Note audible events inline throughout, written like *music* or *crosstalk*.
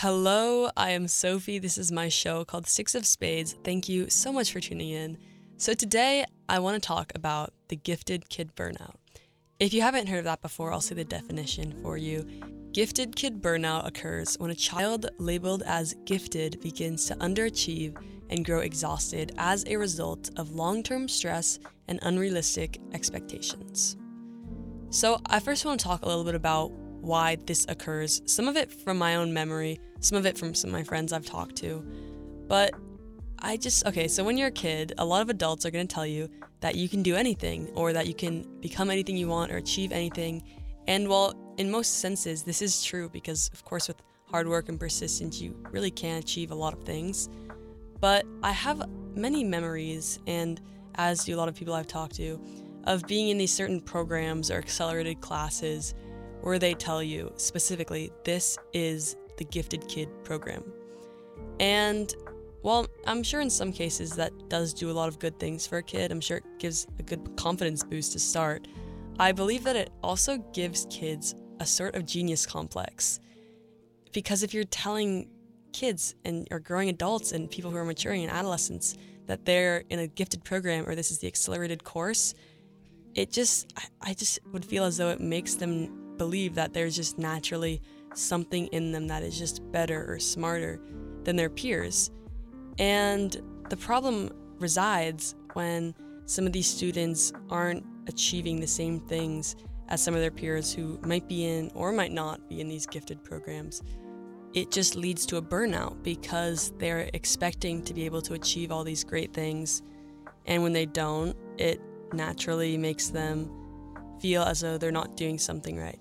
Hello, I am Sophie. This is my show called Six of Spades. Thank you so much for tuning in. So, today I want to talk about the gifted kid burnout. If you haven't heard of that before, I'll say the definition for you. Gifted kid burnout occurs when a child labeled as gifted begins to underachieve and grow exhausted as a result of long term stress and unrealistic expectations. So, I first want to talk a little bit about why this occurs. Some of it from my own memory, some of it from some of my friends I've talked to. But I just, okay, so when you're a kid, a lot of adults are going to tell you that you can do anything or that you can become anything you want or achieve anything. And while in most senses, this is true because, of course, with hard work and persistence, you really can achieve a lot of things. But I have many memories, and as do a lot of people I've talked to, of being in these certain programs or accelerated classes where they tell you specifically, this is the Gifted Kid program. And while I'm sure in some cases that does do a lot of good things for a kid, I'm sure it gives a good confidence boost to start. I believe that it also gives kids a sort of genius complex. Because if you're telling kids and or growing adults and people who are maturing in adolescence that they're in a gifted program or this is the accelerated course, it just I, I just would feel as though it makes them believe that there's just naturally something in them that is just better or smarter than their peers. And the problem resides when some of these students aren't achieving the same things as some of their peers who might be in or might not be in these gifted programs. It just leads to a burnout because they're expecting to be able to achieve all these great things. And when they don't, it naturally makes them feel as though they're not doing something right.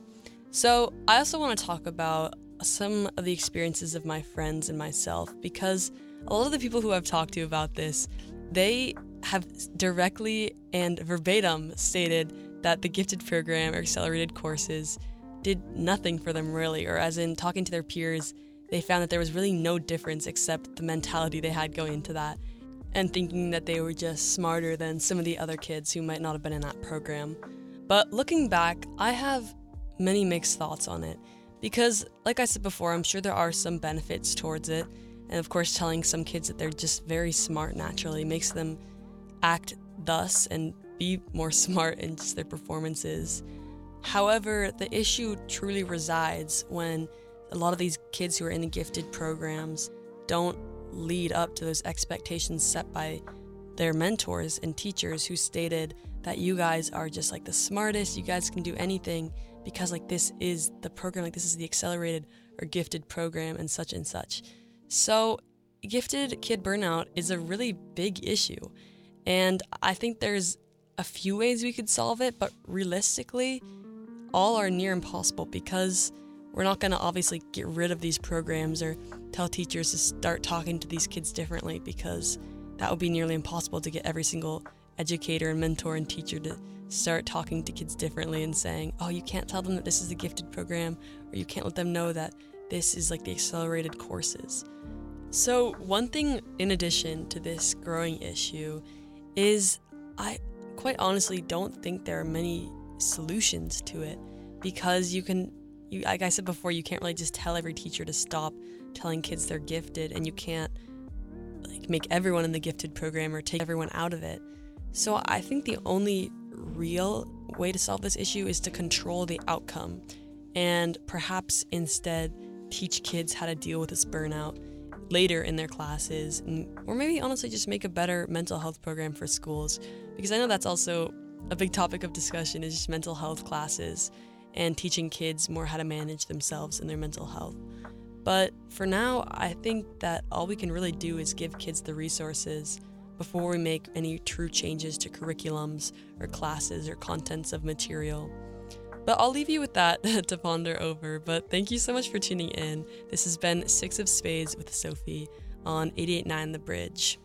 So, I also want to talk about some of the experiences of my friends and myself because a lot of the people who I've talked to about this, they have directly and verbatim stated that the gifted program or accelerated courses did nothing for them really, or as in talking to their peers, they found that there was really no difference except the mentality they had going into that and thinking that they were just smarter than some of the other kids who might not have been in that program. But looking back, I have many mixed thoughts on it because, like I said before, I'm sure there are some benefits towards it. And of course, telling some kids that they're just very smart naturally makes them act thus and be more *laughs* smart in just their performances. However, the issue truly resides when a lot of these kids who are in the gifted programs don't lead up to those expectations set by their mentors and teachers who stated that you guys are just like the smartest, you guys can do anything because like this is the program, like this is the accelerated or gifted program and such and such. So, gifted kid burnout is a really big issue. And I think there's a few ways we could solve it, but realistically, all are near impossible because we're not going to obviously get rid of these programs or tell teachers to start talking to these kids differently because that would be nearly impossible to get every single educator and mentor and teacher to start talking to kids differently and saying, oh, you can't tell them that this is a gifted program, or you can't let them know that this is like the accelerated courses. So, one thing in addition to this growing issue is I quite honestly don't think there are many solutions to it because you can, you, like I said before, you can't really just tell every teacher to stop telling kids they're gifted and you can't like make everyone in the gifted program or take everyone out of it. So I think the only real way to solve this issue is to control the outcome and perhaps instead teach kids how to deal with this burnout later in their classes and, or maybe honestly just make a better mental health program for schools because I know that's also a big topic of discussion is just mental health classes and teaching kids more how to manage themselves and their mental health. But for now, I think that all we can really do is give kids the resources before we make any true changes to curriculums or classes or contents of material. But I'll leave you with that *laughs* to ponder over. But thank you so much for tuning in. This has been Six of Spades with Sophie on 889 The Bridge.